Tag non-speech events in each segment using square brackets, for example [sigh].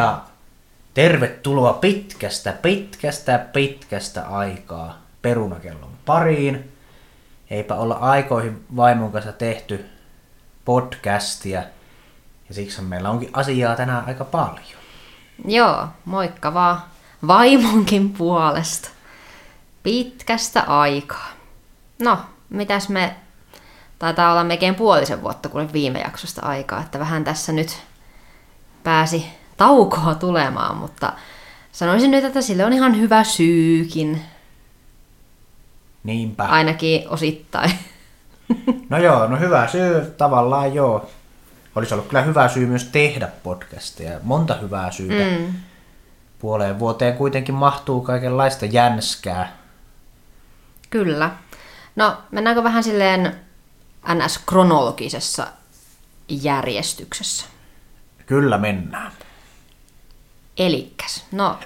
Ja tervetuloa pitkästä, pitkästä, pitkästä aikaa perunakellon pariin. Eipä olla aikoihin vaimon kanssa tehty podcastia. Ja siksi meillä onkin asiaa tänään aika paljon. Joo, moikka vaan vaimonkin puolesta. Pitkästä aikaa. No, mitäs me... Taitaa olla melkein puolisen vuotta kuin viime jaksosta aikaa, että vähän tässä nyt pääsi taukoa tulemaan, mutta sanoisin nyt, että sille on ihan hyvä syykin, Niinpä. ainakin osittain. No joo, no hyvä syy tavallaan joo. Olisi ollut kyllä hyvä syy myös tehdä podcastia. Monta hyvää syytä. Mm. Puoleen vuoteen kuitenkin mahtuu kaikenlaista jänskää. Kyllä. No, mennäänkö vähän silleen NS-kronologisessa järjestyksessä? Kyllä mennään. Elikkäs, no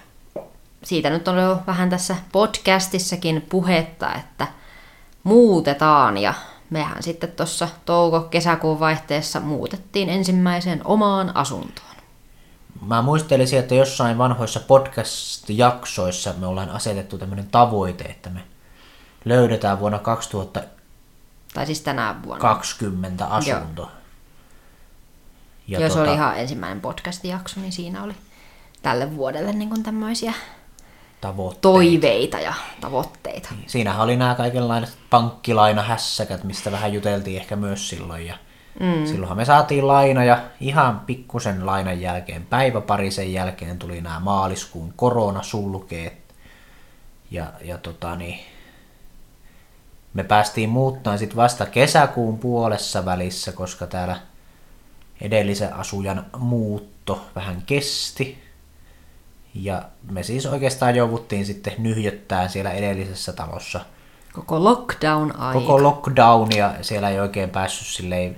siitä nyt on jo vähän tässä podcastissakin puhetta, että muutetaan ja mehän sitten tuossa touko-kesäkuun vaihteessa muutettiin ensimmäiseen omaan asuntoon. Mä muistelisin, että jossain vanhoissa podcast-jaksoissa me ollaan asetettu tämmöinen tavoite, että me löydetään vuonna 2020 Tai siis tänä vuonna. asunto. Ja Jos tota... oli ihan ensimmäinen podcast-jakso, niin siinä oli tälle vuodelle niin kuin tämmöisiä tavoitteita. toiveita ja tavoitteita. Siinähän oli nämä kaikenlaiset pankkilainahässäkät, mistä vähän juteltiin ehkä myös silloin. Ja mm. Silloinhan me saatiin laina ja ihan pikkusen lainan jälkeen, päivä pari sen jälkeen tuli nämä maaliskuun koronasulkeet. Ja, ja tota niin, me päästiin muuttamaan sitten vasta kesäkuun puolessa välissä, koska täällä edellisen asujan muutto vähän kesti. Ja me siis oikeastaan jouduttiin sitten nyhjöttää siellä edellisessä talossa. Koko lockdown aika. Koko lockdown ja siellä ei oikein päässyt silleen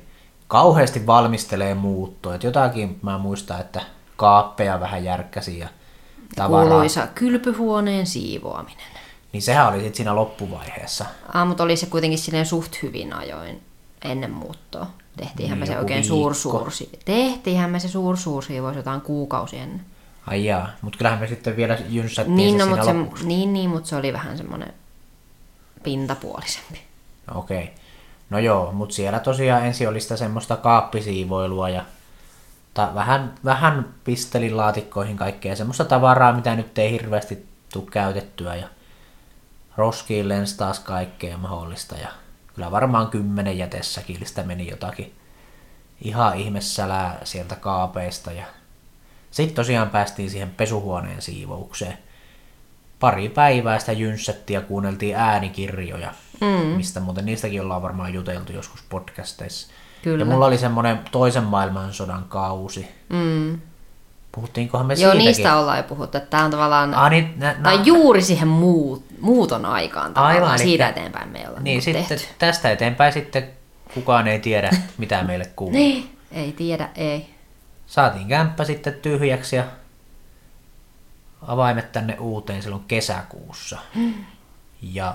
kauheasti valmistelee muuttoa. Et jotakin mä muistan, että kaappeja vähän järkkäsi ja tavaraa. Kuuluisa kylpyhuoneen siivoaminen. Niin sehän oli sitten siinä loppuvaiheessa. Aamut oli se kuitenkin silleen suht hyvin ajoin ennen muuttoa. Tehtiinhän Niin, me se joku oikein viikko. suur suursi. Tehtiinhän me se suur suursiivous jotain kuukausi ennen. Ai jaa, mutta kyllähän me sitten vielä jynssättiin Niin, se no, siinä mutta se, niin, niin, mutta se oli vähän semmoinen pintapuolisempi. Okei. Okay. No joo, mutta siellä tosiaan ensin oli sitä semmoista kaappisiivoilua ja ta- vähän, vähän pistelin laatikkoihin kaikkea semmoista tavaraa, mitä nyt ei hirveästi tule käytettyä ja roskiin lensi taas kaikkea mahdollista ja kyllä varmaan kymmenen jätesäkillistä meni jotakin ihan ihmessälää sieltä kaapeista ja sitten tosiaan päästiin siihen pesuhuoneen siivoukseen. Pari päivää sitä jynssättiin ja kuunneltiin äänikirjoja, mm. mistä muuten niistäkin ollaan varmaan juteltu joskus podcasteissa. Kyllä. Ja mulla oli semmoinen toisen maailmansodan kausi. Mm. Puhuttiinkohan me Joo, siitäkin? niistä ollaan jo puhuttu, että tämä on tavallaan... Ah, niin, nä, tai nä- juuri siihen muut, muuton aikaan tavallaan. Aivan, Siitä elikkä- eteenpäin me ei olla Niin, niin sitten tehty. tästä eteenpäin sitten kukaan ei tiedä, mitä meille kuuluu. Niin, ei tiedä, ei. Saatiin kämppä sitten tyhjäksi ja avaimet tänne uuteen silloin kesäkuussa. Ja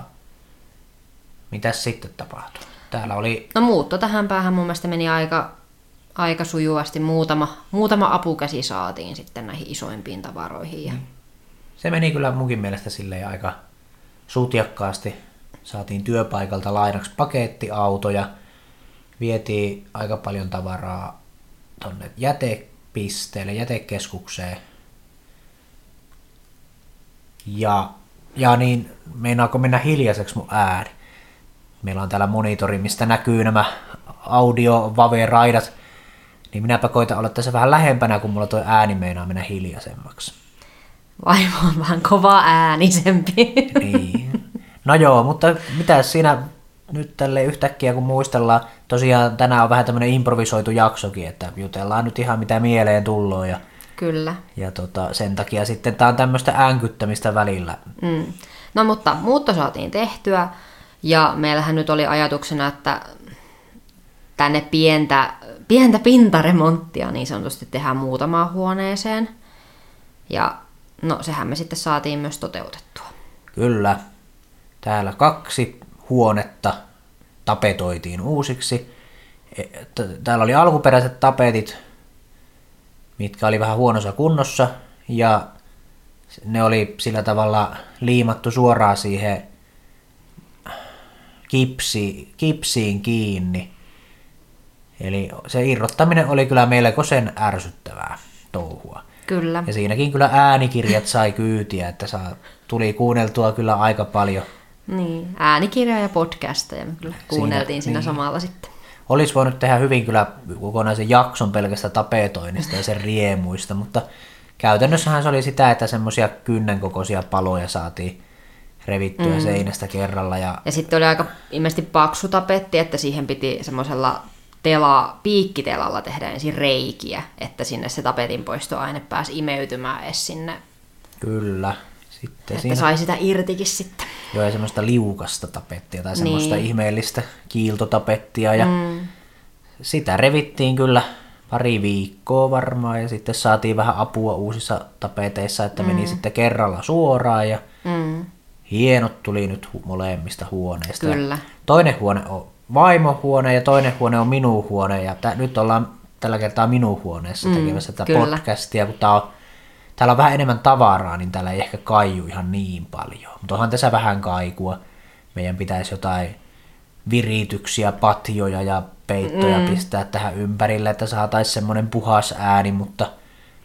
mitäs sitten tapahtui? Täällä oli, No muutto tähän päähän mun mielestä meni aika, aika sujuvasti. Muutama, muutama apukäsi saatiin sitten näihin isoimpiin tavaroihin. Ja... se meni kyllä munkin mielestä silleen aika sutjakkaasti. Saatiin työpaikalta lainaksi pakettiautoja, vietiin aika paljon tavaraa tonne jätepisteelle, jätekeskukseen. Ja, ja niin, meinaako mennä hiljaiseksi mun ääni? Meillä on täällä monitori, mistä näkyy nämä audio raidat Niin minäpä koitan olla tässä vähän lähempänä, kun mulla tuo ääni meinaa mennä hiljaisemmaksi. Vaimo on vähän kova äänisempi. Niin. No joo, mutta mitä siinä nyt tälle yhtäkkiä kun muistellaan, tosiaan tänään on vähän tämmöinen improvisoitu jaksokin, että jutellaan nyt ihan mitä mieleen tulloo ja, Kyllä. ja tota, sen takia sitten tää on tämmöistä äänkyttämistä välillä. Mm. No mutta muutto saatiin tehtyä ja meillähän nyt oli ajatuksena, että tänne pientä, pientä pintaremonttia niin sanotusti tehdään muutamaan huoneeseen. Ja no sehän me sitten saatiin myös toteutettua. Kyllä, täällä kaksi huonetta tapetoitiin uusiksi. E, Täällä oli alkuperäiset tapetit, mitkä oli vähän huonossa kunnossa ja ne oli sillä tavalla liimattu suoraan siihen kipsi, kipsiin kiinni. Eli se irrottaminen oli kyllä melkoisen ärsyttävää touhua. Kyllä. Ja siinäkin kyllä äänikirjat sai kyytiä, että saa, tuli kuunneltua kyllä aika paljon. Niin, äänikirjoja ja podcasteja me kyllä kuunneltiin siinä, niin. siinä samalla sitten. Olisi voinut tehdä hyvin kyllä kokonaisen jakson pelkästä tapetoinnista ja sen riemuista, mutta käytännössähän se oli sitä, että semmoisia kynnenkokoisia paloja saatiin revittyä mm. seinästä kerralla. Ja... Ja sitten oli aika ilmeisesti paksu tapetti, että siihen piti semmoisella tela, piikkitelalla tehdä ensin reikiä, että sinne se tapetin poistoaine pääsi imeytymään edes sinne. Kyllä. Sitten että siinä... sai sitä irtikin sitten. Joo, ja semmoista liukasta tapettia tai semmoista niin. ihmeellistä kiiltotapettia. Ja mm. sitä revittiin kyllä pari viikkoa varmaan ja sitten saatiin vähän apua uusissa tapeteissa, että mm. meni sitten kerralla suoraan ja mm. hienot tuli nyt molemmista huoneista. Kyllä. toinen huone on vaimohuone ja toinen huone on minun huone ja t- nyt ollaan tällä kertaa minun huoneessa mm, tekemässä tätä kyllä. podcastia, kun tää on, täällä on vähän enemmän tavaraa, niin täällä ei ehkä kaiju ihan niin paljon. Mutta onhan tässä vähän kaikua. Meidän pitäisi jotain virityksiä, patjoja ja peittoja mm. pistää tähän ympärille, että saataisiin semmoinen puhas ääni, mutta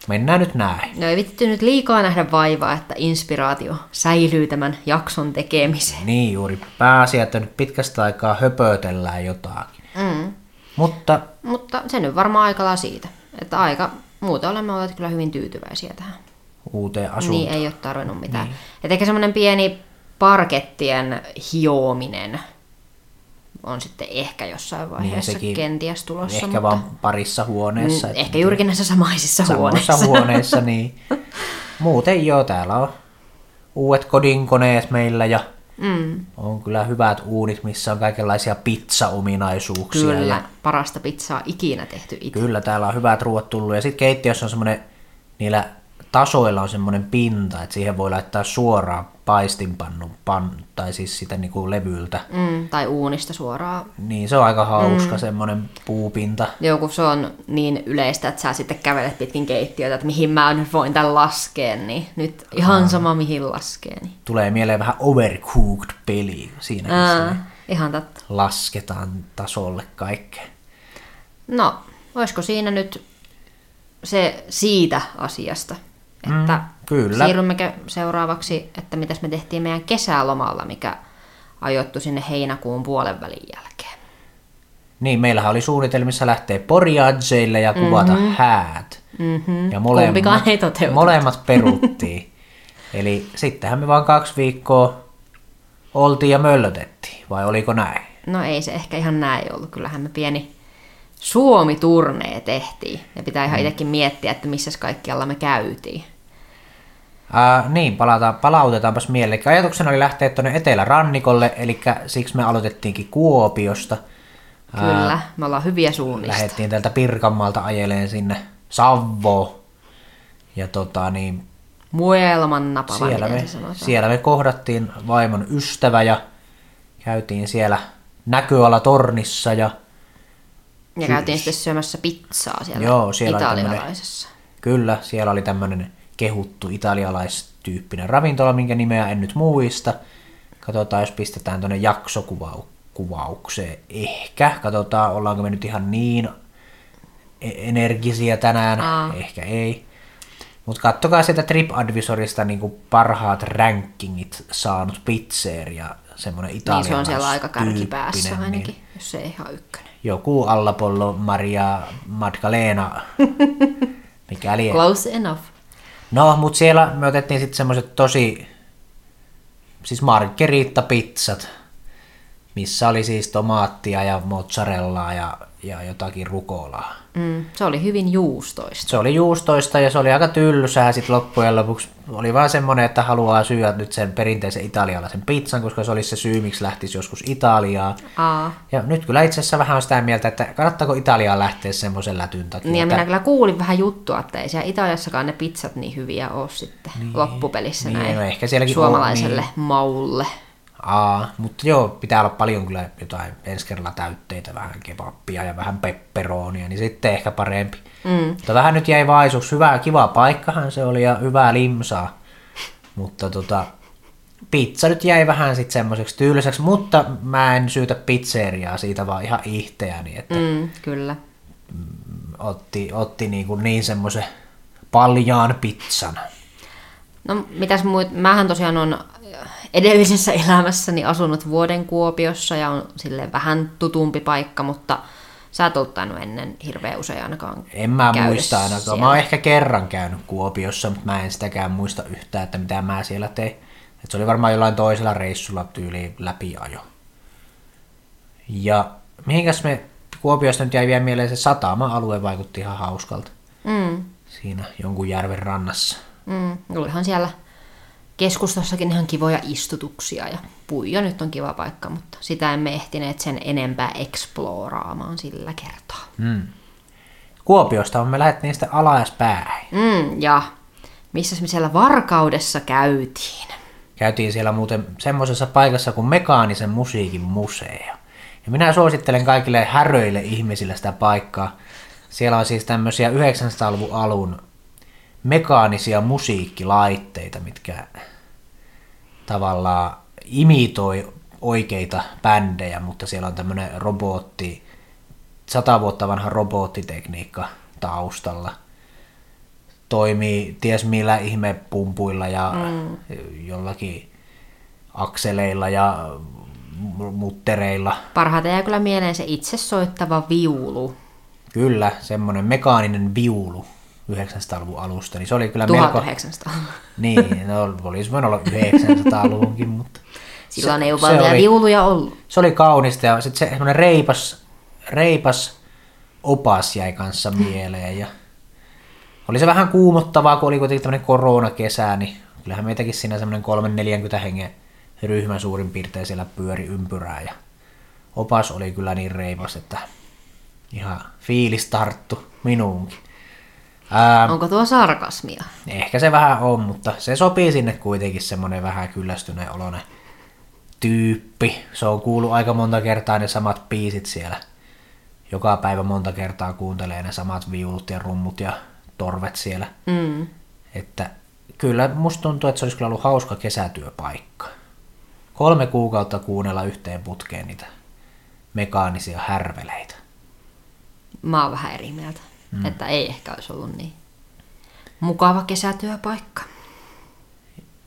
mennään nyt näin. No ei vitty nyt liikaa nähdä vaivaa, että inspiraatio säilyy tämän jakson tekemiseen. Niin juuri, pääasia, että nyt pitkästä aikaa höpötellään jotakin. Mm. Mutta, Mutta se nyt varmaan aikala siitä, että aika, muuten olemme olleet kyllä hyvin tyytyväisiä tähän. Uuteen asuntoon. Niin, ei ole tarvinnut mitään. Niin. Et ehkä semmoinen pieni parkettien hiominen on sitten ehkä jossain vaiheessa sekin kenties tulossa. Ehkä mutta... vaan parissa huoneessa. Mm, ehkä juurikin näissä samaisissa huoneissa. huoneissa, [laughs] niin. Muuten joo, täällä on uudet kodinkoneet meillä ja Mm, on kyllä hyvät uunit, missä on kaikenlaisia pizza-ominaisuuksia. kyllä, Ja parasta pizzaa ikinä tehty itse. kyllä, täällä on hyvät ruoat tullut. Ja sitten keittiössä on semmoinen, niillä tasoilla on semmoinen pinta, että siihen voi laittaa suoraan paistinpannun, pan, tai siis sitä niinku levyltä. Mm, tai uunista suoraan. Niin se on aika hauska mm. semmoinen puupinta. Joo, kun se on niin yleistä, että sä sitten kävelet pitkin keittiötä, että mihin mä nyt voin tämän laskea, niin nyt ihan sama mihin laskee. Niin. Tulee mieleen vähän overcooked peli siinäkin. Ää, ihan totta. lasketaan tasolle kaikkea. No, olisiko siinä nyt se siitä asiasta, että Mm, kyllä. siirrymmekö seuraavaksi, että mitäs me tehtiin meidän kesälomalla, mikä ajoittu sinne heinäkuun puolen välin jälkeen. Niin, meillähän oli suunnitelmissa lähteä Poriadzeille ja kuvata mm-hmm. häät. Mm-hmm. Ja Kumpikaan ei toteutunut. molemmat peruttiin. [laughs] Eli sittenhän me vaan kaksi viikkoa oltiin ja möllötettiin, vai oliko näin? No ei se ehkä ihan näin ollut. Kyllähän me pieni Suomi-turnee tehtiin. Ja pitää ihan itsekin miettiä, että missä kaikkialla me käytiin. Ää, niin, palataan, palautetaanpas mieleen. Ajatuksena oli lähteä tuonne etelärannikolle, eli siksi me aloitettiinkin Kuopiosta. Kyllä, me ollaan hyviä suunnista. Lähdettiin täältä Pirkanmaalta ajeleen sinne Savvoon. Ja tota niin, Muelman napava, siellä me, siellä me kohdattiin vaimon ystävä ja käytiin siellä näköala tornissa ja Ja käytiin sitten syömässä pizzaa siellä, Joo, siellä oli italialaisessa. Kyllä, siellä oli tämmöinen kehuttu italialaistyyppinen ravintola, minkä nimeä en nyt muista. Katsotaan, jos pistetään tuonne jaksokuvaukseen. Ehkä. Katsotaan, ollaanko me nyt ihan niin e- energisiä tänään. Aa. Ehkä ei. Mutta kattokaa sieltä TripAdvisorista niin parhaat rankingit saanut pizzeria, semmoinen Niin se on siellä italialaistyyppinen. aika kärkipäässä niin ainakin, jos se ei ihan ykkönen. Joku Allapollo Maria Magdalena, [laughs] mikäli Close enough. No, mutta siellä me otettiin sitten semmoiset tosi, siis margherita-pizzat, missä oli siis tomaattia ja mozzarellaa ja, ja jotakin rukolaa. Mm, se oli hyvin juustoista. Se oli juustoista ja se oli aika tyllysää sitten loppujen lopuksi. Oli vaan semmoinen, että haluaa syödä nyt sen perinteisen italialaisen pizzan, koska se olisi se syy, miksi lähtisi joskus Italiaan. Aa. Ja nyt kyllä itse asiassa vähän on sitä mieltä, että kannattaako Italiaan lähteä semmoisen lätyn takia. Niin ja minä kyllä kuulin vähän juttua, että ei siellä Italiassakaan ne pizzat niin hyviä ole sitten niin, loppupelissä niin, näin no ehkä sielläkin on, suomalaiselle niin. maulle. Aa, mutta joo, pitää olla paljon kyllä jotain ensi kerralla täytteitä, vähän kebappia ja vähän pepperonia, niin sitten ehkä parempi. Mm. Mutta vähän nyt jäi vaisuksi. Hyvä, kiva paikkahan se oli ja hyvää limsaa. Mutta tota, pizza nyt jäi vähän sitten semmoiseksi tyyliseksi, mutta mä en syytä pizzeriaa siitä vaan ihan ihteäni, että Mm, kyllä. otti, otti niin, kuin niin semmoisen paljaan pizzan. No mitäs muut, mähän tosiaan on edellisessä elämässäni asunut vuoden Kuopiossa ja on sille vähän tutumpi paikka, mutta sä et ollut ennen hirveän usein ainakaan En mä muista ainakaan. siellä. Mä oon ehkä kerran käynyt Kuopiossa, mutta mä en sitäkään muista yhtään, että mitä mä siellä tein. Et se oli varmaan jollain toisella reissulla tyyliin läpiajo. Ja mihinkäs me Kuopiosta nyt jäi vielä mieleen se satama-alue vaikutti ihan hauskalta. Mm, Siinä jonkun järven rannassa. mm, olihan siellä keskustassakin ihan kivoja istutuksia ja Puijo nyt on kiva paikka, mutta sitä emme ehtineet sen enempää eksploraamaan sillä kertaa. Mm. Kuopiosta me lähdettiin sitten alaspäin. Mm, ja missä me siellä Varkaudessa käytiin? Käytiin siellä muuten semmoisessa paikassa kuin Mekaanisen musiikin museo. Ja minä suosittelen kaikille häröille ihmisille sitä paikkaa. Siellä on siis tämmöisiä 900-luvun alun mekaanisia musiikkilaitteita, mitkä tavallaan imitoi oikeita bändejä, mutta siellä on tämmöinen robotti, sata vuotta vanha robottitekniikka taustalla. Toimii ties millä ihme pumpuilla ja mm. jollakin akseleilla ja muttereilla. Parhaiten jää kyllä mieleen se itse soittava viulu. Kyllä, semmoinen mekaaninen viulu 900-luvun alusta, niin se oli kyllä melko... 1900. Niin, no olisi voinut olla 900-luvunkin, mutta... Silloin se- ei ole vaan vielä viuluja ollut. Se oli kaunista ja sitten se semmoinen reipas, reipas opas jäi kanssa mieleen ja oli se vähän kuumottavaa, kun oli kuitenkin tämmöinen koronakesä, niin kyllähän meitäkin siinä semmoinen 3-40 hengen ryhmä suurin piirtein siellä pyöri ympyrää ja opas oli kyllä niin reipas, että ihan fiilis tarttu minuunkin. Ää, Onko tuo sarkasmia? Ehkä se vähän on, mutta se sopii sinne kuitenkin semmoinen vähän kyllästyneen oloinen tyyppi. Se on kuullut aika monta kertaa ne samat biisit siellä. Joka päivä monta kertaa kuuntelee ne samat viulut ja rummut ja torvet siellä. Mm. Että kyllä musta tuntuu, että se olisi kyllä ollut hauska kesätyöpaikka. Kolme kuukautta kuunnella yhteen putkeen niitä mekaanisia härveleitä. Mä oon vähän eri mieltä. Mm. Että ei ehkä olisi ollut niin mukava kesätyöpaikka.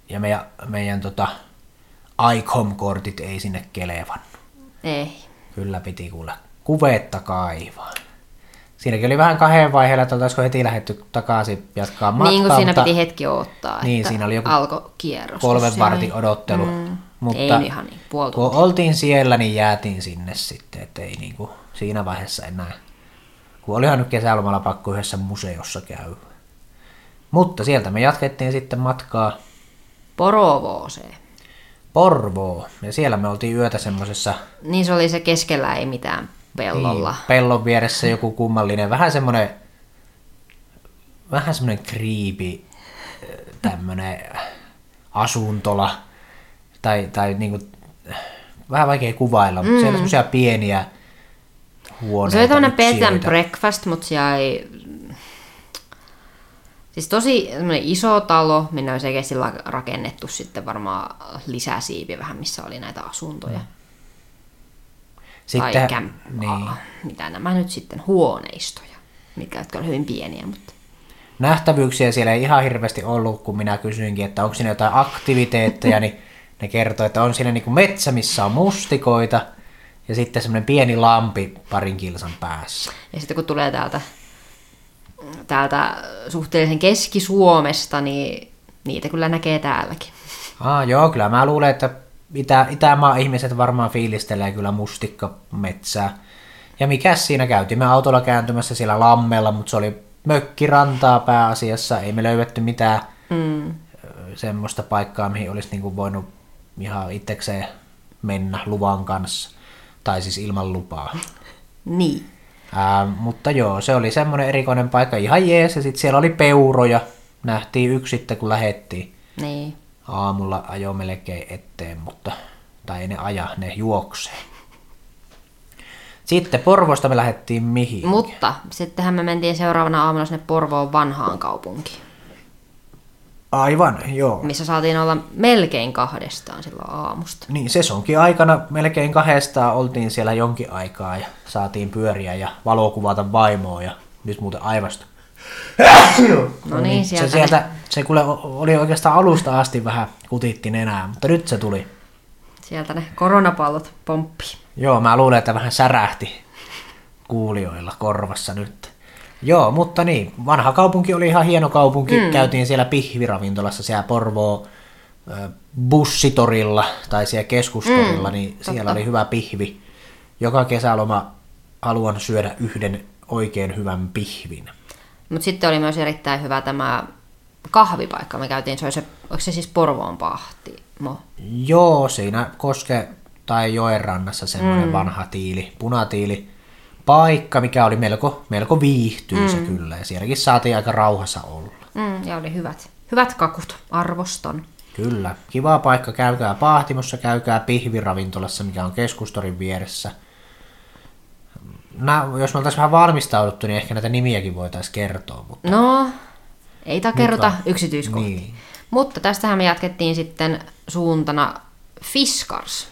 Ja meidän, meidän tota, ICOM-kortit ei sinne kelevannut. Ei. Kyllä piti kuule kuvetta kaivaa. Siinäkin oli vähän kahden vaiheella, että oltaisiko heti lähdetty takaisin jatkaa matkaa. niin kuin siinä mutta piti hetki odottaa, Niin, että siinä oli joku alkoi kierros. kolmen vartin odottelu. Mm. Mutta Ei ihan niin, kun oltiin siellä, niin jäätiin sinne sitten, että ei niinku siinä vaiheessa enää. Kun olihan nyt kesälomalla pakko yhdessä museossa käydä. Mutta sieltä me jatkettiin sitten matkaa Porovooseen. Porvoon. Ja siellä me oltiin yötä semmoisessa Niin se oli se keskellä ei mitään pellolla. Niin, pellon vieressä joku kummallinen, vähän semmoinen, vähän semmoinen kriipi, tämmöinen asuntola, tai, tai niinku, vähän vaikea kuvailla, mutta siellä on semmoisia pieniä huoneita. Se oli tämmöinen bed and breakfast, mutta siellä ei... Siis tosi iso talo, minne olisi oikeasti rakennettu sitten varmaan lisäsiipi vähän, missä oli näitä asuntoja. tai Sitten, kämppää. niin, Mitä nämä nyt sitten, huoneistoja, mitkä jotka on hyvin pieniä, mutta nähtävyyksiä siellä ei ihan hirveästi ollut, kun minä kysyinkin, että onko siinä jotain aktiviteetteja, [laughs] niin ne kertoi, että on siinä niinku metsä, missä on mustikoita, ja sitten semmoinen pieni lampi parin kilsan päässä. Ja sitten kun tulee täältä, täältä suhteellisen Keski-Suomesta, niin niitä kyllä näkee täälläkin. Ah, joo, kyllä mä luulen, että Itä, Itämaan ihmiset varmaan fiilistelee kyllä mustikkametsää. Ja mikä siinä käytiin? Me autolla kääntymässä siellä lammella, mutta se oli mökkirantaa pääasiassa. Ei me löydetty mitään Mm. semmoista paikkaa, mihin olisi niinku voinut ihan itsekseen mennä luvan kanssa. Tai siis ilman lupaa. Niin. Ää, mutta joo, se oli semmoinen erikoinen paikka, ihan jees. Ja sitten siellä oli peuroja. Nähtiin yksi sitten, kun lähettiin. Niin. Aamulla ajo melkein eteen, mutta Tai ei ne aja, ne juoksee. Sitten Porvosta me lähdettiin mihin? Mutta sittenhän me mentiin seuraavana aamuna sinne Porvoon vanhaan kaupunkiin, Aivan, joo. missä saatiin olla melkein kahdestaan silloin aamusta. Niin, sesonkin aikana melkein kahdestaan oltiin siellä jonkin aikaa ja saatiin pyöriä ja valokuvata vaimoa ja nyt muuten aivasta. No niin, se, sieltä, sieltä, se kuule oli oikeastaan alusta asti vähän kutitti nenää, mutta nyt se tuli. sieltä ne koronapallot pomppi. Joo, mä luulen, että vähän särähti kuulijoilla korvassa nyt. Joo, mutta niin, vanha kaupunki oli ihan hieno kaupunki. Mm. Käytiin siellä pihviravintolassa siellä Porvoo bussitorilla tai siellä keskustorilla, mm, niin totta. siellä oli hyvä pihvi. Joka kesäloma haluan syödä yhden oikein hyvän pihvin. Mutta sitten oli myös erittäin hyvä tämä kahvipaikka. Me käytiin, se oli se, onko se siis Porvoon pahti? Mo. Joo, siinä Koske tai joen rannassa semmoinen mm. vanha tiili, punatiili paikka, mikä oli melko, melko viihtyisä mm. kyllä. Ja sielläkin saatiin aika rauhassa olla. Mm, ja oli hyvät, hyvät kakut, arvoston. Kyllä, kiva paikka, käykää Pahtimossa, käykää pihviravintolassa, mikä on keskustorin vieressä. Nää, jos me oltaisiin vähän valmistauduttu, niin ehkä näitä nimiäkin voitaisiin kertoa. Mutta... No, ei takerrota Nyt vaan. yksityiskohtiin. Niin. Mutta tästähän me jatkettiin sitten suuntana Fiskars.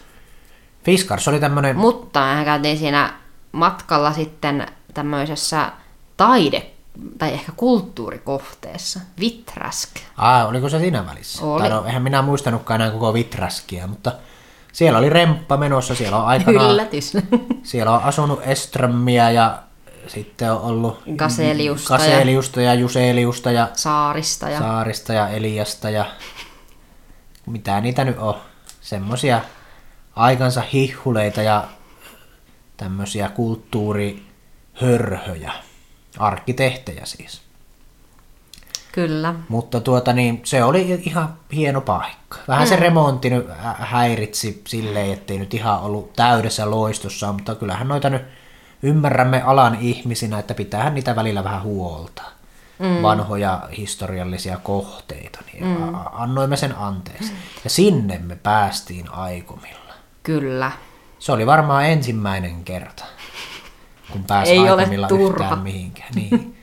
Fiskars oli tämmöinen, Mutta mehän käytiin siinä matkalla sitten tämmöisessä taide- tai ehkä kulttuurikohteessa, Vitrask. Aa, oliko se siinä välissä? Oli. Tai no, eihän minä muistanutkaan enää koko Vitraskia, mutta siellä oli remppa menossa, siellä on aikanaan, Yllätys. [laughs] siellä on asunut Eströmmiä ja sitten on ollut Gaseliusta ja Kaseliusta ja Juseliusta ja Saarista ja Saarista ja Eliasta ja mitä niitä nyt on. Semmosia aikansa hihhuleita ja tämmöisiä kulttuurihörhöjä, arkkitehtejä siis. kyllä. Mutta tuota niin, se oli ihan hieno paikka. Vähän se remontti nyt hä- häiritsi silleen, ettei nyt ihan ollut täydessä loistossa, mutta kyllähän noita nyt ymmärrämme alan ihmisinä, että pitäähän niitä välillä vähän huolta. Mm. Vanhoja historiallisia kohteita, niin mm. annoimme sen anteeksi. Ja sinne me päästiin aikomilla. Kyllä. Se oli varmaan ensimmäinen kerta, kun pääsi Ei ole aikomilla turha. yhtään mihinkään. Niin.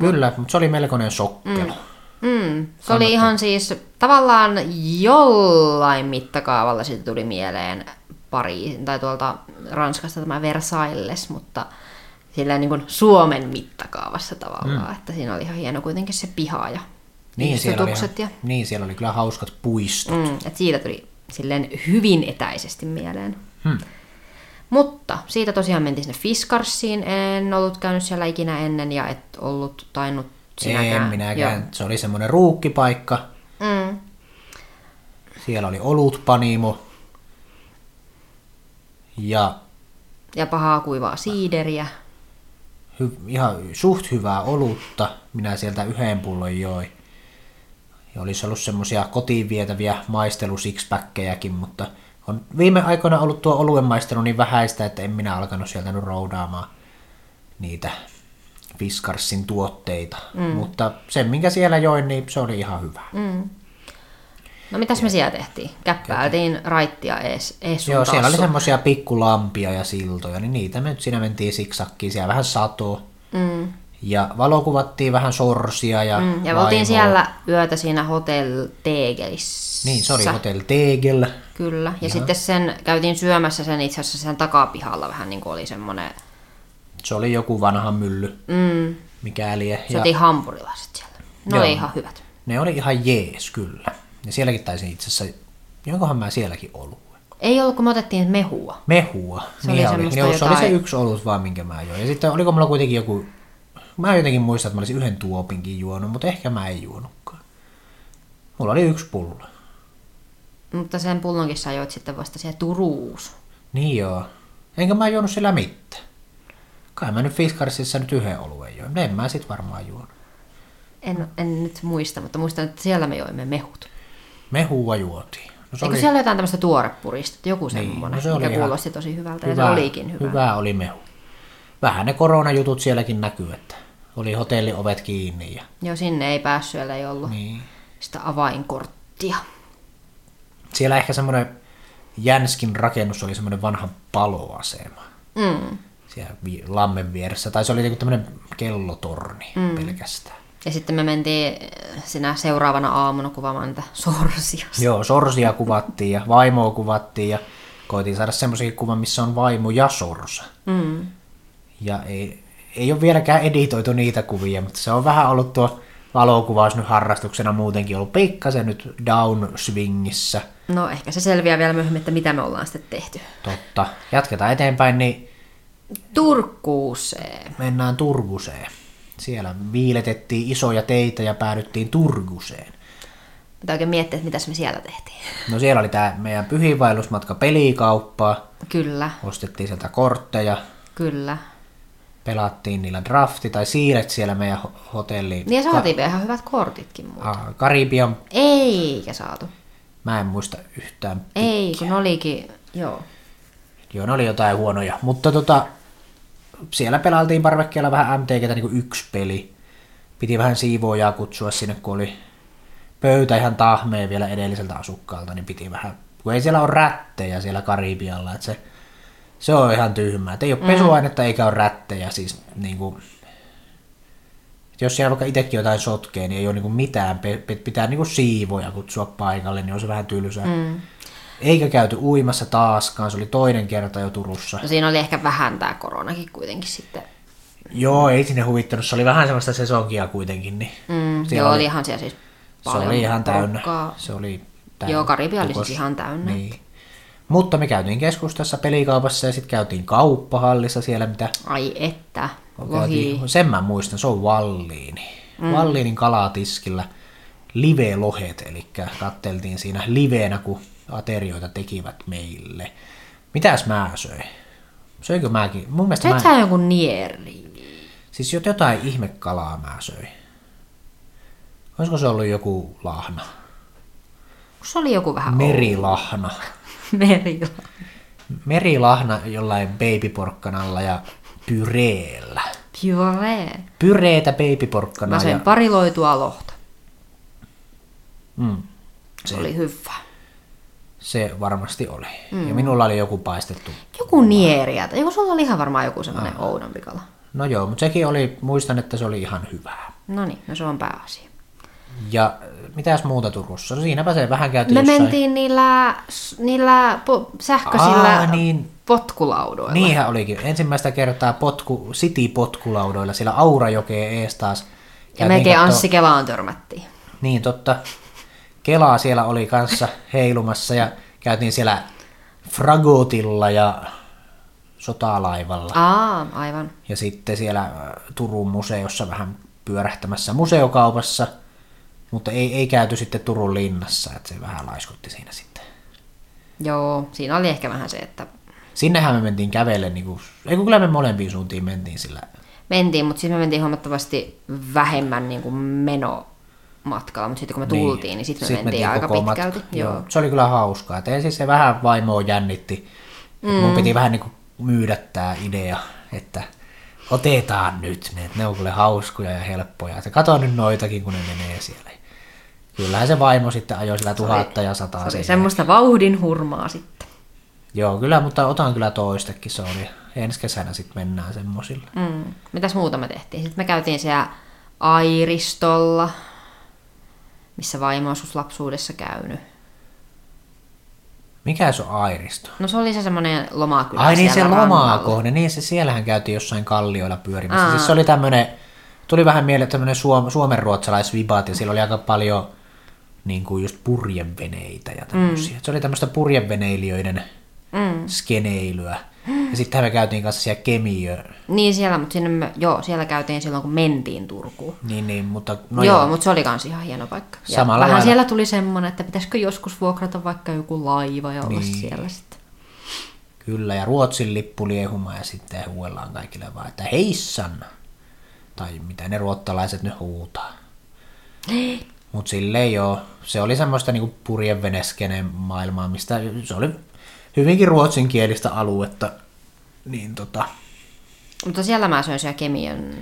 Kyllä, mutta se oli melkoinen sokkelo. Mm, se oli ihan siis tavallaan jollain mittakaavalla siitä tuli mieleen pari, tai tuolta Ranskasta tämä Versailles, mutta sillä niin kuin Suomen mittakaavassa tavallaan, mm. että siinä oli ihan hieno kuitenkin se piha ja Niin siellä, oli, ja niin, siellä oli kyllä hauskat puistot. mm, että siitä tuli silleen hyvin etäisesti mieleen. Hmm. Mutta siitä tosiaan mentiin sinne Fiskarsiin, en ollut käynyt siellä ikinä ennen ja et ollut tainnut sinäkään. En minäkään. Se oli semmoinen ruukkipaikka. Mm. Siellä oli olutpanimo. Ja Ja pahaa kuivaa siideriä. hy, ihan suht hyvää olutta. Minä sieltä yhden pullon join. Ja olisi ollut semmoisia kotiin vietäviä maistelu sixpackkejäkin, mutta on viime aikoina ollut tuo oluen maistelu niin vähäistä, että en minä alkanut sieltä nyt roudaamaan niitä Fiskarsin tuotteita. Mm. Mutta sen, minkä siellä join, niin se oli ihan hyvä. Mm. No mitäs me siellä tehtiin? Käppäiltiin raittia ees, ees Joo, siellä oli semmoisia pikkulampia ja siltoja, niin niitä me nyt siinä mentiin siksakkiin. Siellä vähän sato. Mm. Ja valokuvattiin vähän sorsia ja Mm. Ja me oltiin siellä yötä siinä Hotel Tegelissä. Niin, se oli Hotel Tegel. Kyllä. Ja sitten sen käytiin syömässä sen itse asiassa sen takapihalla vähän niin kuin oli semmoinen, Se oli joku vanha mylly, mm, mikäli. Ja syötiin hampurilaiset siellä. Ne Joo. oli ihan hyvät. ne oli ihan jees kyllä. Ja sielläkin taisin itse asiassa, jonkohan mä sielläkin ollut. Ei ollut, kun me otettiin mehua. Mehua. Se oli niin semmoista Joo, se oli se yksi olut vaan, minkä mä join. Ja sitten oliko mulla kuitenkin joku... Mä jotenkin muistan, että mä olisin yhden tuopinkin juonut, mutta ehkä mä en juonutkaan. Mulla oli yksi pullo. Mutta sen pullonkin sä joit sitten vasta siellä Turuus. Niin joo. Enkä mä juonut sillä mitään. Kai mä nyt Fiskarsissa nyt yhden oluen join. En mä sit varmaan juonut. En, en nyt muista, mutta muistan, että siellä me joimme mehut. Mehua juotiin. No se Eikö oli siellä jotain tämmöistä tuorepurista, joku Niin, semmoinen, no se oli mikä kuulosti tosi hyvältä ja se olikin hyvä. Hyvä oli mehu. Vähän ne koronajutut sielläkin näkyy, että oli hotelliovet kiinni ja Joo, sinne ei päässyt, ei ollut niin. sitä avainkorttia. Siellä ehkä semmoinen Jänskin rakennus oli semmoinen vanha paloasema. Mm. Siellä lammen vieressä. Tai se oli joku tämmöinen kellotorni mm. pelkästään. Ja sitten me mentiin sinä seuraavana aamuna kuvaamaan niitä sorsia. Joo, sorsia kuvattiin ja vaimoa kuvattiin ja koitiin saada semmoisen kuvan, missä on vaimo ja sorsa. Mm. Ja ei, ei ole vieläkään editoitu niitä kuvia, mutta se on vähän ollut tuo valokuvaus nyt harrastuksena muutenkin ollut pikkasen nyt downswingissä. No ehkä se selviää vielä myöhemmin, että mitä me ollaan sitten tehty. Totta. Jatketaan eteenpäin, niin Turkuuseen. mennään Turguseen. Siellä viiletettiin isoja teitä ja päädyttiin Turguseen. Pitää oikein miettiä, että mitäs me siellä tehtiin. No siellä oli tämä meidän pyhiinvaellusmatka pelikauppaa. Kyllä, Ostettiin sieltä kortteja, kyllä. Pelattiin niillä drafti tai siilet siellä meidän ho- hotelliin. Niin ja saatiin vielä ihan hyvät kortitkin muuta. Ah, Karibian, Eikä saatu. mä en muista yhtään. Ei, kun olikin, joo. Joo, ne oli jotain huonoja. Mutta tota, siellä pelailtiin parvekkeella vähän MTGtä niin yksi peli. Piti vähän siivoojaa kutsua sinne, kun oli pöytä ihan tahmeen vielä edelliseltä asukkaalta, niin piti vähän, kun ei siellä ole rättejä siellä Karibialla, että se, se on ihan tyhmää. Että ei ole pesuainetta eikä ole rättejä, siis niin kuin, jos siellä vaikka itsekin jotain sotkee, niin ei ole niin kuin mitään, pitää niin kuin siivoja kutsua paikalle, niin on se vähän tylsää. Mm. Eikä käyty uimassa taaskaan, se oli toinen kerta jo Turussa. No siinä oli ehkä vähän tää koronakin kuitenkin sitten. Joo, ei sinne huvittanut, se oli vähän semmoista sesonkia kuitenkin, niin Mm, Siellä joo, oli- olihan siellä siis se paljon oli ihan täynnä. Se oli täynnä. Joo, Karibia oli siis ihan täynnä. Niin. Mutta me käytiin keskustassa pelikaupassa ja sitten käytiin kauppahallissa siellä, mitä Ai että, lohi. käytiin. Sen mä muistan, se on Valliini. Mm. Valliinin kalatiskillä live-lohet, eli katteltiin siinä liveenä, kun aterioita tekivät meille. Mitäs mä söin? Söinkö mäkin? Mun mielestä Sä mä... et sä jonkun nieri. Siis jot- jotain ihmekalaa mä söin. Olisiko se ollut joku lahna? Se oli joku vähän Merilahna. Merillä. [laughs] Merilahna jollain babyporkkanalla ja pyreellä. Puree. Pyreetä babyporkkanaa Mä söin ja... pari loitua lohta. Mm, Se oli hyvä. se varmasti oli. Mm. Ja minulla oli joku paistettu. Joku nieriä. Tai joku sulla oli ihan varmaan joku semmoinen oudompi kala. No joo, mutta sekin oli, muistan, että se oli ihan hyvää. No niin, no se on pääasia. Ja äh, mitäs muuta Turussa? No siinäpä se vähän käytiin Me jossain... mentiin niillä, niillä po- sähköisillä Aa, niin. potkulaudoilla. Niinhän olikin. Ensimmäistä kertaa potku, City-potkulaudoilla siellä Aurajokeen ees taas. ja Käytiin melkein kattoo- Anssi Kelaan törmättiin. Niin, totta. Kelaa siellä oli kanssa heilumassa ja käytiin siellä Fragotilla ja sotalaivalla. Aa, aivan. Ja sitten siellä Turun museossa vähän pyörähtämässä museokaupassa, mutta ei, ei käyty sitten Turun linnassa, että se vähän laiskutti siinä sitten. Joo, siinä oli ehkä vähän se, että Sinnehän me mentiin kävelle, niin kuin, ei kun kyllä me molempiin suuntiin mentiin sillä. mentiin, mutta siis me mentiin huomattavasti vähemmän niin kuin menomatkalla, mutta sitten kun me tultiin, niin, sitten me Sit mentiin, aika koko pitkälti. matka- Joo. Se oli kyllä hauskaa. Et ensin se vähän vaimoa jännitti. Mm. Mun piti vähän niin kuin myydä tämä idea, että otetaan nyt ne, että ne on kyllä hauskoja ja helppoja. Että kato nyt noitakin, kun ne menee siellä. Kyllähän se vaimo sitten ajoi sillä tuhatta ja sataa Se oli semmoista vauhdin hurmaa sitten. Joo, kyllä, mutta otan kyllä toistekin. Se oli. Ensi kesänä sitten mennään semmosilla. Mm. Mitäs muuta me tehtiin? Sitten me käytiin siellä Airistolla, missä vaimo on lapsuudessa käynyt. Mikä se on Airisto? No se oli se semmoinen lomakylä Ai niin se siellä lomaa rannalla. kohde, niin se siellähän käytiin jossain kallioilla pyörimässä. Siis se oli tämmönen, tuli vähän mieleen tämmönen suom, suomenruotsalaisvibat ja siellä oli aika paljon niin kuin just purjeveneitä ja tämmöisiä. Mm. Se oli tämmöistä purjeveneilijöiden mm. skeneilyä. Ja sitten me käytiin kanssa siellä Kemiö, Niin siellä, mutta sinne me, joo, siellä käytiin silloin, kun mentiin Turkuun. niin, niin mutta no joo, joo. mutta se oli kans ihan hieno paikka. Ja Samalla vähän lailla- siellä tuli semmonen, että pitäisikö joskus vuokrata vaikka joku laiva ja olla Niin. siellä sitten. Kyllä, ja Ruotsin lippu liehuma ja sitten huuellaan kaikille vaan, että heissan. Tai mitä ne ruottalaiset nyt huutaa. [gasps] Mutta silleen joo, se oli semmoista niinku purjeveneskenen maailmaa, mistä se oli hyvinkin ruotsinkielistä aluetta. Niin tota, Mutta siellä mä söin siellä Kemiön,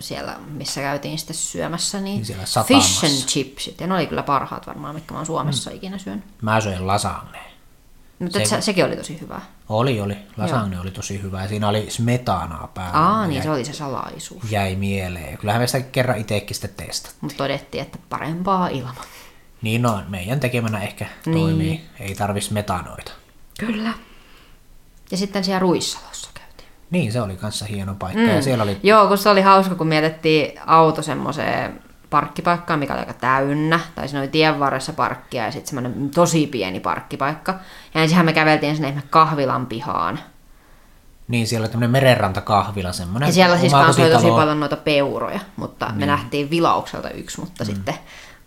siellä missä käytiin sitten syömässä, niin, Niin fish and chipsit. Ja ne oli kyllä parhaat varmaan, mitkä mä oon Suomessa mm. ikinä syönyt. mä söin lasagne. Mutta Se- se, sekin oli tosi hyvä. Oli, oli. Lasagne oli tosi hyvä. Ja siinä oli smetanaa päällä. Aa, niin jäi, se oli se salaisuus. jäi mieleen. Kyllähän me sitä kerran itsekin sitten testattiin. Mutta todettiin, että parempaa ilman. Niin no, meidän tekemänä ehkä Niin. toimii. Ei tarvis metanoita. Kyllä. Ja sitten siellä Ruissalossa käytiin. Niin, se oli kanssa hieno paikka. Mm. Ja siellä oli Joo, kun se oli hauska, kun mietittiin auto semmoiseen parkkipaikkaan, mikä oli aika täynnä, tai siinä oli tien varressa parkkia ja sitten semmoinen tosi pieni parkkipaikka. Ja ensinhän me käveltiin sinne ihme kahvilan pihaan. Niin, siellä oli tämmöinen merenrantakahvila semmoinen. Ja siellä siis kanssa oli tosi paljon noita peuroja, mutta niin. me nähtiin vilaukselta yksi, mutta mm. sitten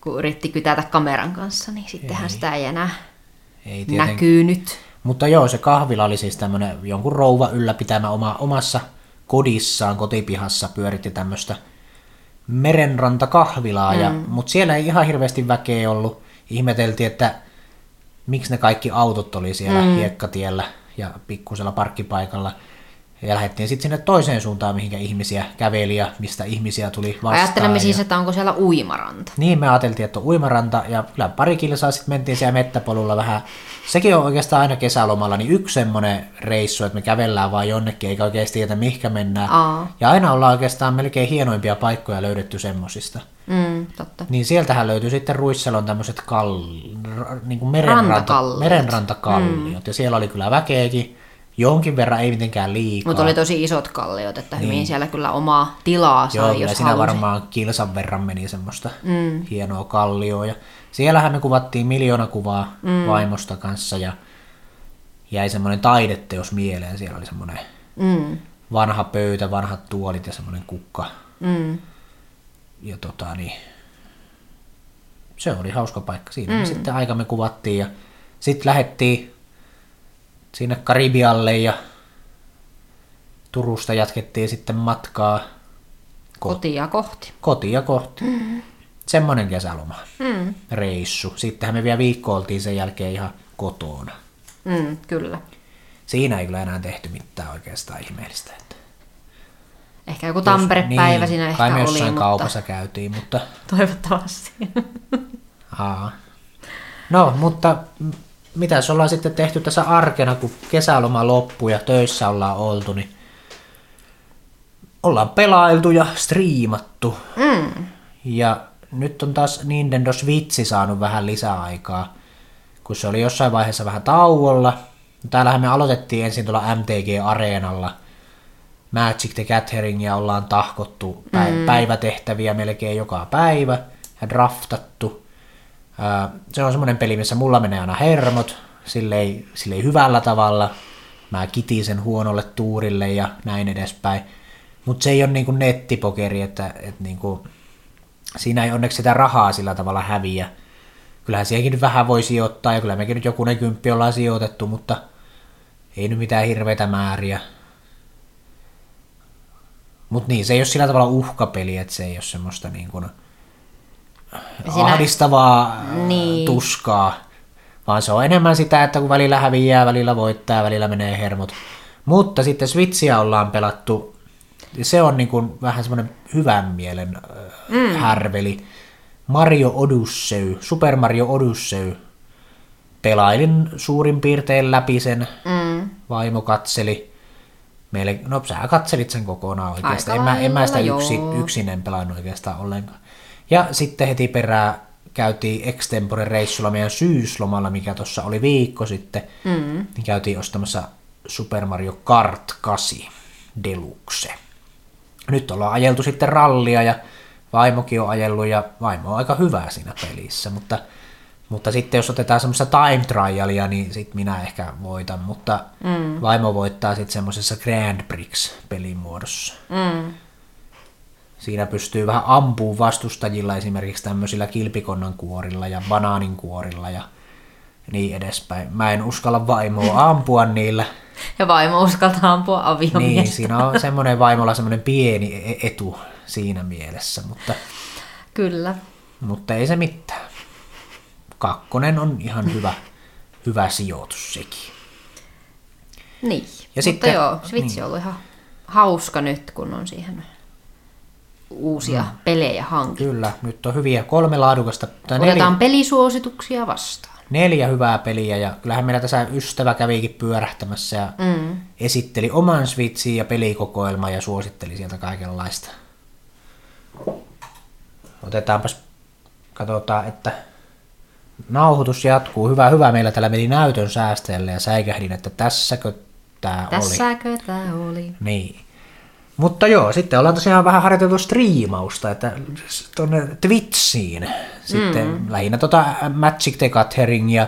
kun yritti kytätä kameran kanssa, niin sittenhän sitä ei enää Ei tietenkään. näkynyt. Mutta joo, se kahvila oli siis tämmöinen jonkun rouva ylläpitämä oma, omassa kodissaan, kotipihassa pyöritti tämmöistä merenrantakahvilaa, mm. ja, mutta siellä ei ihan hirveästi väkeä ollut. Ihmeteltiin, että miksi ne kaikki autot oli siellä mm. hiekkatiellä ja pikkusella parkkipaikalla. Ja lähdettiin sitten sinne toiseen suuntaan, mihinkä ihmisiä käveli ja mistä ihmisiä tuli vastaan. Ajattelemme ja... siis, että onko siellä uimaranta. Niin, me ajateltiin, että on uimaranta ja kyllä pari kilsaa sitten mentiin siellä mettäpolulla vähän. Sekin on oikeastaan aina kesälomalla, niin yksi semmoinen reissu, että me kävellään vaan jonnekin, eikä oikeasti tiedä mihinkä mennään. Aa. Ja aina ollaan oikeastaan melkein hienoimpia paikkoja löydetty semmosista. Mm, totta. Niin sieltähän löytyy sitten Ruissalon tämmöiset kall... niin merenranta... Rantakalliot. merenrantakalliot. Mm. Ja siellä oli kyllä väkeäkin, jonkin verran ei mitenkään liikaa. Mutta oli tosi isot kalliot, että hyvin siellä kyllä omaa tilaa sai, Joo, jos siinä halusi. varmaan kilsan verran meni semmoista mm. hienoa kallioa. Ja siellähän me kuvattiin miljoona kuvaa mm. vaimosta kanssa ja jäi semmoinen taideteos mieleen. Siellä oli semmoinen Mm, vanha pöytä, vanhat tuolit ja semmoinen kukka. mm. Ja tota niin, se oli hauska paikka. Siinä mm. me sitten aikamme kuvattiin ja sitten lähdettiin sinne Karibialle ja Turusta jatkettiin sitten matkaa Kotia kohti. kotia kohti. Mm. Semmoinen kesäloma, Mm, reissu. Sittenhän me vielä viikko oltiin sen jälkeen ihan kotona. mm, kyllä. Siinä ei kyllä enää tehty mitään oikeastaan ihmeellistä. Että Ehkä joku Tampere-päivä niin, siinä ehkä kai oli, jossain mutta kaupassa käytiin, mutta... toivottavasti. Aa. No, mutta m- mitäs ollaan sitten tehty tässä arkena, kun kesäloma loppui ja töissä ollaan oltu, niin ollaan pelailtu ja striimattu. Mm, Ja nyt on taas Nintendo Switch saanut vähän lisäaikaa, kun se oli jossain vaiheessa vähän tauolla. Täällähän me aloitettiin ensin tuolla MTG-areenalla. Magic the Gatheringia ollaan tahkottu mm. päivätehtäviä melkein joka päivä ja draftattu. Se on semmoinen peli, missä mulla menee aina hermot, silleen, silleen hyvällä tavalla. Mä kitisen huonolle tuurille ja näin edespäin. Mutta se ei ole niinku nettipokeri, että, että niinku, siinä ei onneksi sitä rahaa sillä tavalla häviä. Kyllähän siihenkin nyt vähän voi sijoittaa ja kyllä mekin nyt jokunen kymppi ollaan sijoitettu, mutta ei nyt mitään hirveitä määriä. Mutta niin, se ei ole sillä tavalla uhkapeli, että se ei ole semmoista niin kuin Siinä- ahdistavaa niin. Tuskaa, vaan se on enemmän sitä, että kun välillä häviää, välillä voittaa, välillä menee hermot. Mutta sitten Switchiä ollaan pelattu, se on niin kuin vähän semmoinen hyvän mielen mm. härveli. Mario Odyssey, Super Mario Odyssey. Pelailin suurin piirtein läpi sen, mm. vaimo katseli. Meille, no sä katselit sen kokonaan oikeastaan. En mä, en mä sitä yksi, yksinen pelannut oikeastaan ollenkaan. Ja sitten heti perään käytiin extempore-reissulla meidän syyslomalla, mikä tuossa oli viikko sitten. Mm. Niin käytiin ostamassa Super Mario Kart 8 Deluxe. Nyt ollaan ajeltu sitten rallia ja vaimokin on ajellut ja vaimo on aika hyvä siinä pelissä, mutta, mutta sitten jos otetaan semmoista time trialia, niin sit minä ehkä voitan, mutta mm. vaimo voittaa sitten semmoisessa Grand Prix pelimuodossa. Mm. Siinä pystyy vähän ampuu vastustajilla esimerkiksi tämmöisillä kilpikonnan kuorilla ja banaanin kuorilla ja niin edespäin. Mä en uskalla vaimoa ampua niillä. Ja vaimo uskaltaa ampua Niin, aviomiestä. siinä on semmoinen vaimolla semmoinen pieni e- etu siinä mielessä, mutta, Kyllä. mutta ei se mitään. Kakkonen on ihan hyvä, hyvä sijoitus sekin. Niin. Ja Mutta sitten- joo, Switch niin. on ollut ihan hauska nyt, kun on siihen uusia mm. pelejä hankittu. Kyllä, nyt on hyviä kolme laadukasta, tai Otetaan neljä, pelisuosituksia vastaan. neljä hyvää peliä ja kyllähän meillä tässä ystävä kävikin pyörähtämässä ja mm. esitteli oman switchin ja pelikokoelman ja suositteli sieltä kaikenlaista. Otetaanpas, katsotaan, että nauhoitus jatkuu. Hyvä, hyvä. Meillä täällä meni näytön säästeelle ja säikähdin, että tässäkö tämä oli. Tässäkö tämä oli? Niin. Mutta joo, sitten ollaan tosiaan vähän harjoiteltu striimausta, että tuonne Twitchiin sitten mm. lähinnä tota Magic the Gatheringia,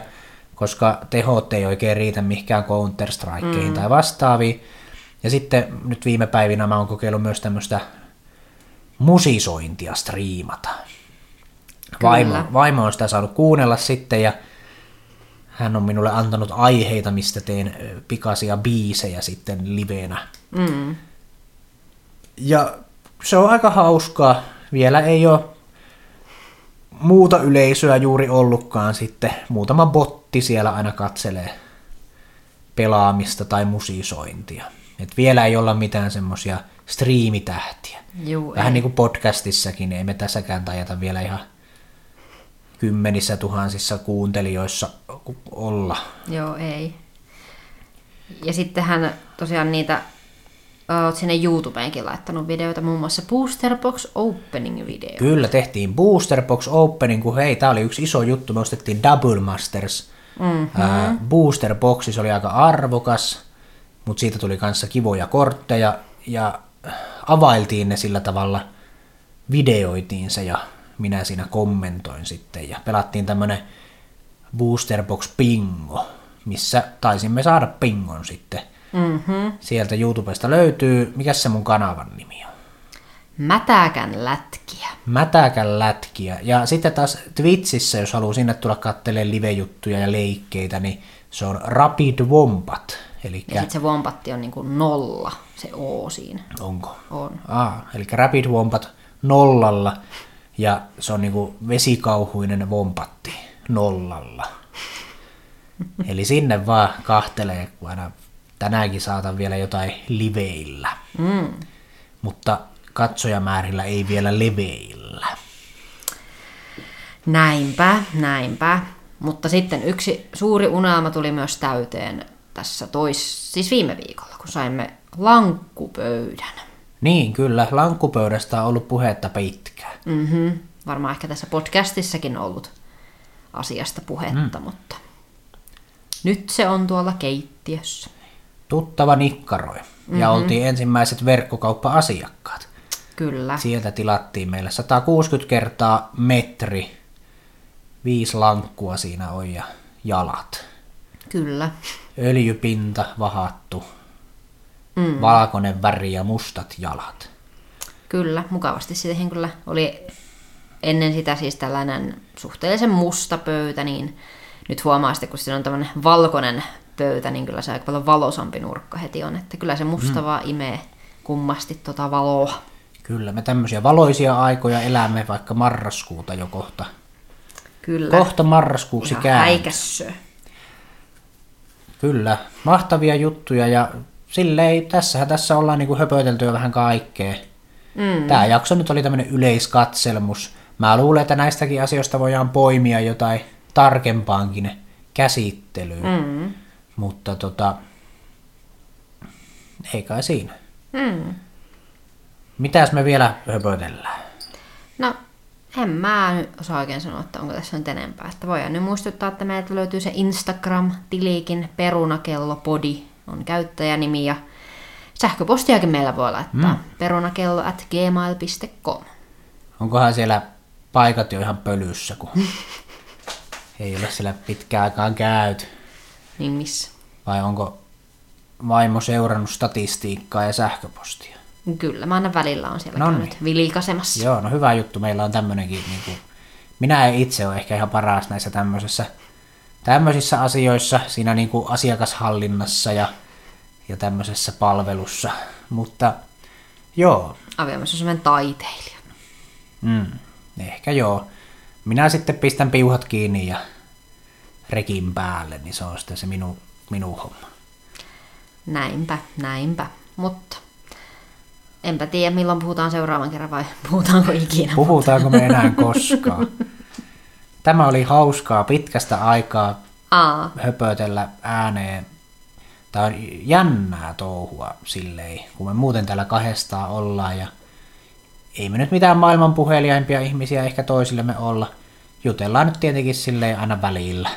koska tehot ei oikein riitä mihinkään Counter-Strikeihin mm. tai vastaaviin. Ja sitten nyt viime päivinä mä oon kokeillut myös tämmöistä musisointia striimata. Vaimo, vaimo on sitä saanut kuunnella sitten ja hän on minulle antanut aiheita, mistä teen pikaisia biisejä sitten liveenä. Mm. Ja se on aika hauskaa. Vielä ei ole muuta yleisöä juuri ollutkaan sitten. Muutama botti siellä aina katselee pelaamista tai musisointia. Et vielä ei olla mitään semmoisia striimitähtiä. Juu, Vähän ei. niin kuin podcastissakin, ei me tässäkään tajata vielä ihan kymmenissä tuhansissa kuuntelijoissa olla. Joo, ei. Ja sitten hän tosiaan niitä, oot sinne YouTubeenkin laittanut videoita, muun muassa Booster Box Opening video. Kyllä, tehtiin Booster Box Opening, kun hei, tää oli yksi iso juttu, me ostettiin Double Masters. Mm-hmm. Ää, Booster Boxis oli aika arvokas, mutta siitä tuli kanssa kivoja kortteja, ja availtiin ne sillä tavalla, videoitiin se, ja minä siinä kommentoin sitten, ja pelattiin tämmönen Booster Box Bingo, missä taisimme saada pingon sitten. Mm-hmm. Sieltä YouTubesta löytyy, mikä se mun kanavan nimi on? Mätäkän lätkiä. Mätäkän lätkiä. Ja sitten taas Twitchissä, jos haluaa sinne tulla katselemaan live-juttuja ja leikkeitä, niin se on Rapid Wombat. Eli Ja sitten se vompatti on niinku nolla, se O siinä. onko? On. Aa, eli Rapid Wombat nollalla ja se on niinku vesikauhuinen vompatti nollalla. Eli sinne vaan kahtelee, kun aina tänäänkin saatan vielä jotain liveillä. Mm. Mutta katsojamäärillä ei vielä leveillä. Näinpä, näinpä. Mutta sitten yksi suuri unelma tuli myös täyteen tässä tois, siis viime viikolla, kun saimme lankkupöydän. Niin, kyllä. Lankkupöydästä on ollut puhetta pitkään. Mm-hmm. Varmaan ehkä tässä podcastissakin ollut asiasta puhetta, mm. mutta nyt se on tuolla keittiössä. Tuttava nikkaroi. Mm-hmm. Ja oltiin ensimmäiset verkkokauppa-asiakkaat. Kyllä. Sieltä tilattiin meille 160 kertaa metri. Viisi lankkua siinä on ja jalat. Kyllä. Öljypinta vahattu. Mm. Valkoinen väri ja mustat jalat. Kyllä, mukavasti siihen kyllä oli ennen sitä siis tällainen suhteellisen musta pöytä, niin nyt huomaa sitten, kun siinä on tämmöinen valkoinen pöytä, niin kyllä se aika paljon valosampi nurkka heti on, että kyllä se musta mm. vaan imee kummasti tota valoa. Kyllä, me tämmöisiä valoisia aikoja elämme vaikka marraskuuta jo kohta. Kyllä. Kohta marraskuuksi kääntyy. Kyllä, mahtavia juttuja ja silleen, tässähän tässä ollaan niinku höpötelty jo vähän kaikkea. Mm. Tämä jakso nyt oli tämmöinen yleiskatselmus. Mä luulen, että näistäkin asioista voidaan poimia jotain tarkempaankin käsittelyyn. Mm. Mutta tota, ei kai siinä. Mm. Mitäs me vielä höpötellään? No, en mä nyt osaa oikein sanoa, että onko tässä nyt enempää. Että voidaan nyt muistuttaa, että meiltä löytyy se Instagram-tiliikin perunakellopodi on käyttäjänimi ja sähköpostiakin meillä voi laittaa mm. perunakello at gmail.com. Onkohan siellä paikat jo ihan pölyssä, kun [laughs] ei ole siellä pitkään aikaan käyty? Niin missä? Vai onko vaimo seurannut statistiikkaa ja sähköpostia? Kyllä, mä aina välillä on siellä Nonni. käynyt vilkaisemassa. Joo, no hyvä juttu. Meillä on tämmönenkin, niin kuin, minä en itse ole ehkä ihan paras näissä tämmöisissä, tämmöisissä asioissa, siinä niin kuin asiakashallinnassa ja, ja tämmöisessä palvelussa. Mutta joo, Avio on semmoinen taiteilija. mm, ehkä joo. Minä sitten pistän piuhat kiinni ja rekin päälle, niin se on sitten se minun, minun homma. Näinpä, näinpä. Mutta enpä tiedä, milloin puhutaan seuraavan kerran vai [laughs] puhutaanko ikinä. Puhutaanko me enää koskaan? Tämä oli hauskaa pitkästä aikaa Aa, höpötellä ääneen. Tämä on jännää touhua silleen, kun me muuten täällä kahdestaan ollaan ja ei me nyt mitään maailman puheliaimpia ihmisiä ehkä toisillemme olla. Jutellaan nyt tietenkin silleen aina välillä.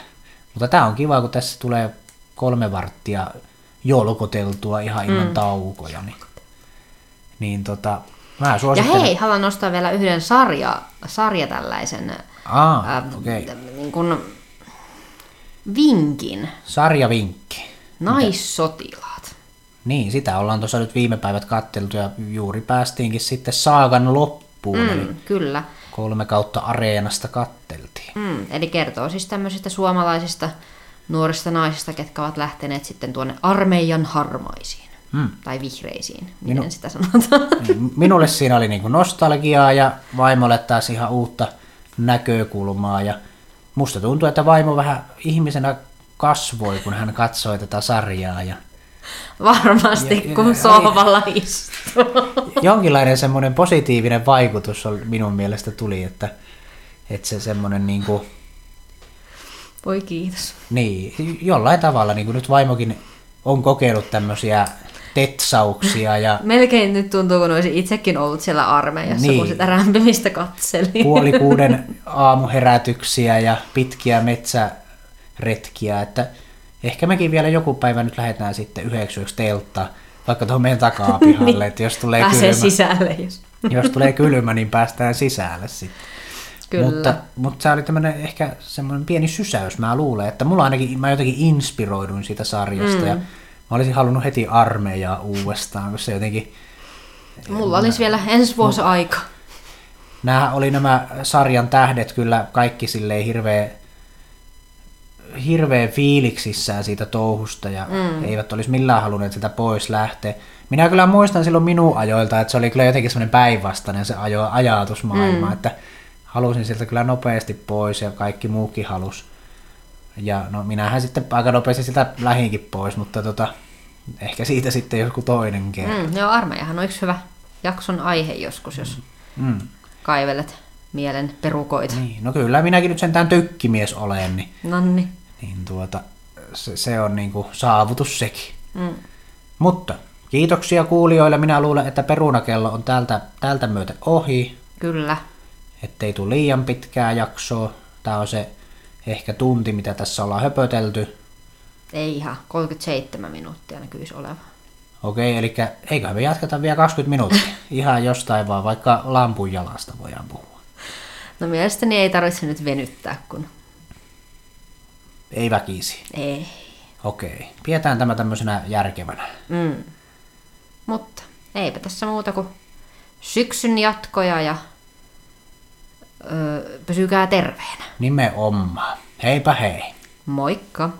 Mutta tämä on kiva, kun tässä tulee kolme varttia jolkoteltua ihan ilman mm. taukoja. Niin, niin tota, mä ja suosittelen... hei, haluan nostaa vielä yhden sarja, sarja tällaisen Aa, ää, tä- niin kuin vinkin. Sarjavinkki. Naissotilaat. Niin, sitä ollaan tuossa nyt viime päivät katteltu ja juuri päästiinkin sitten saagan loppuun. Mm. Eli kyllä. kolme kautta areenasta katteltiin. Mm, eli kertoo siis tämmöisistä suomalaisista nuorista naisista, ketkä ovat lähteneet sitten tuonne armeijan harmaisiin. Mm. Tai vihreisiin, miten sitä sanotaan. [laughs] Niin, Minulle siinä oli niinku nostalgiaa ja vaimolle taas ihan uutta näkökulmaa. Ja musta tuntuu, että vaimo vähän ihmisenä kasvoi, kun hän katsoi tätä sarjaa. Ja Varmasti, Ja- ja- kun sohvalla istuu. jonkinlainen semmoinen positiivinen vaikutus on minun mielestä tuli, että, että se semmoinen niinku, Voi kiitos. niin, jollain tavalla, niin kuin nyt vaimokin on kokeillut tämmöisiä tetsauksia ja Melkein nyt tuntuu, kun olisi itsekin ollut siellä armeijassa, Niin. kun sitä rämpimistä katseli. puoli kuuden [laughs] aamuherätyksiä ja pitkiä metsäretkiä, että ehkä mekin vielä joku päivä nyt lähdetään sitten yhdeksi yöksi telttaa, vaikka tuohon meidän takaa pihalle, [laughs] että jos tulee, Pääsee kylmä, sisälle, jos... jos tulee kylmä, niin päästään sisälle sitten. Kyllä. Mutta, mutta se oli tämmöinen ehkä semmoinen pieni sysäys, mä luulen, että mulla ainakin, mä jotenkin inspiroiduin siitä sarjasta mm. ja mä olisin halunnut heti armeijaa uudestaan, kun se jotenkin, Mulla olisi vielä ensi vuosi aika. nämä oli nämä sarjan tähdet kyllä kaikki silleen hirveä, hirveän fiiliksissään siitä touhusta ja mm. eivät olisi millään halunneet sitä pois lähteä. Minä kyllä muistan silloin minun ajoilta, että se oli kyllä jotenkin semmoinen päinvastainen se ajo, ajatusmaailma, mm. että halusin sieltä kyllä nopeasti pois ja kaikki muukin halus. Ja no minähän sitten aika nopeasti sitä lähinkin pois, mutta tota, ehkä siitä sitten joku toinen kerta. Mm, joo, armeijahan on yksi hyvä jakson aihe joskus, jos Mm. kaivelet mielen perukoita. Niin, no kyllä minäkin nyt sentään tykkimies olen, niin, Nonni. niin tuota, se, se on niinku saavutus sekin. Mm. Mutta kiitoksia kuulijoille. Minä luulen, että perunakello on tältä, tältä myötä ohi, Kyllä. Ettei tule liian pitkää jaksoa. Tämä on se ehkä tunti, mitä tässä ollaan höpötelty. Ei ihan, 37 minuuttia näkyisi olevan. Okei, eli eiköhän me jatketa vielä 20 minuuttia. Ihan jostain vaan, vaikka lampun jalasta voidaan puhua. No mielestäni ei tarvitse nyt venyttää, kun Ei väkisi. ei. Okei, pidetään tämä tämmöisenä järkevänä. Mm. Mutta eipä tässä muuta kuin syksyn jatkoja ja Pysykää terveenä. Nimenomaan. Heipä hei. Moikka.